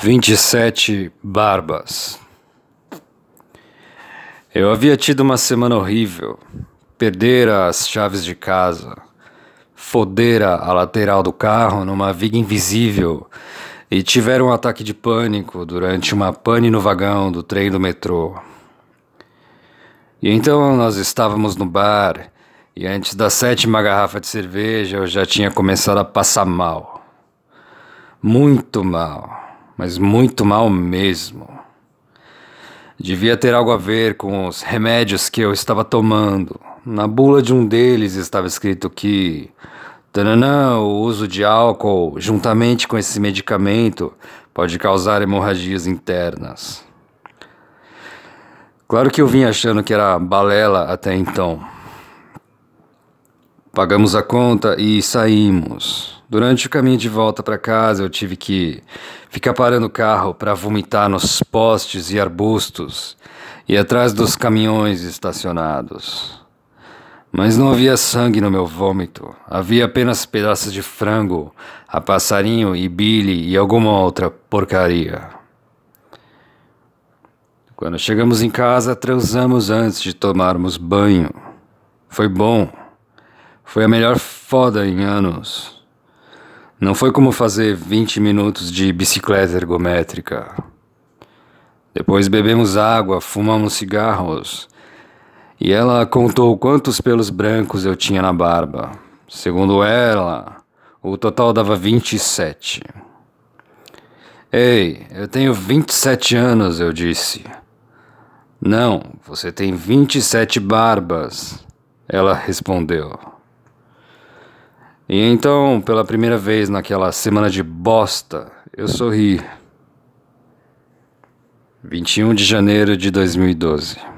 27 Barbas. Eu havia tido uma semana horrível. Perdera as chaves de casa, fodera a lateral do carro numa viga invisível e tiveram um ataque de pânico durante uma pane no vagão do trem do metrô. E então nós estávamos no bar e antes da sétima garrafa de cerveja eu já tinha começado a passar mal. Muito mal mas muito mal mesmo. Devia ter algo a ver com os remédios que eu estava tomando. Na bula de um deles estava escrito que tananã, o uso de álcool juntamente com esse medicamento pode causar hemorragias internas. Claro que eu vim achando que era balela até então. Pagamos a conta e saímos. Durante o caminho de volta para casa, eu tive que ficar parando o carro para vomitar nos postes e arbustos e atrás dos caminhões estacionados. Mas não havia sangue no meu vômito, havia apenas pedaços de frango, a passarinho e bile e alguma outra porcaria. Quando chegamos em casa, transamos antes de tomarmos banho. Foi bom. Foi a melhor foda em anos. Não foi como fazer 20 minutos de bicicleta ergométrica. Depois bebemos água, fumamos cigarros. E ela contou quantos pelos brancos eu tinha na barba. Segundo ela, o total dava 27. Ei, eu tenho 27 anos, eu disse. Não, você tem 27 barbas, ela respondeu. E então, pela primeira vez naquela semana de bosta, eu sorri. 21 de janeiro de 2012.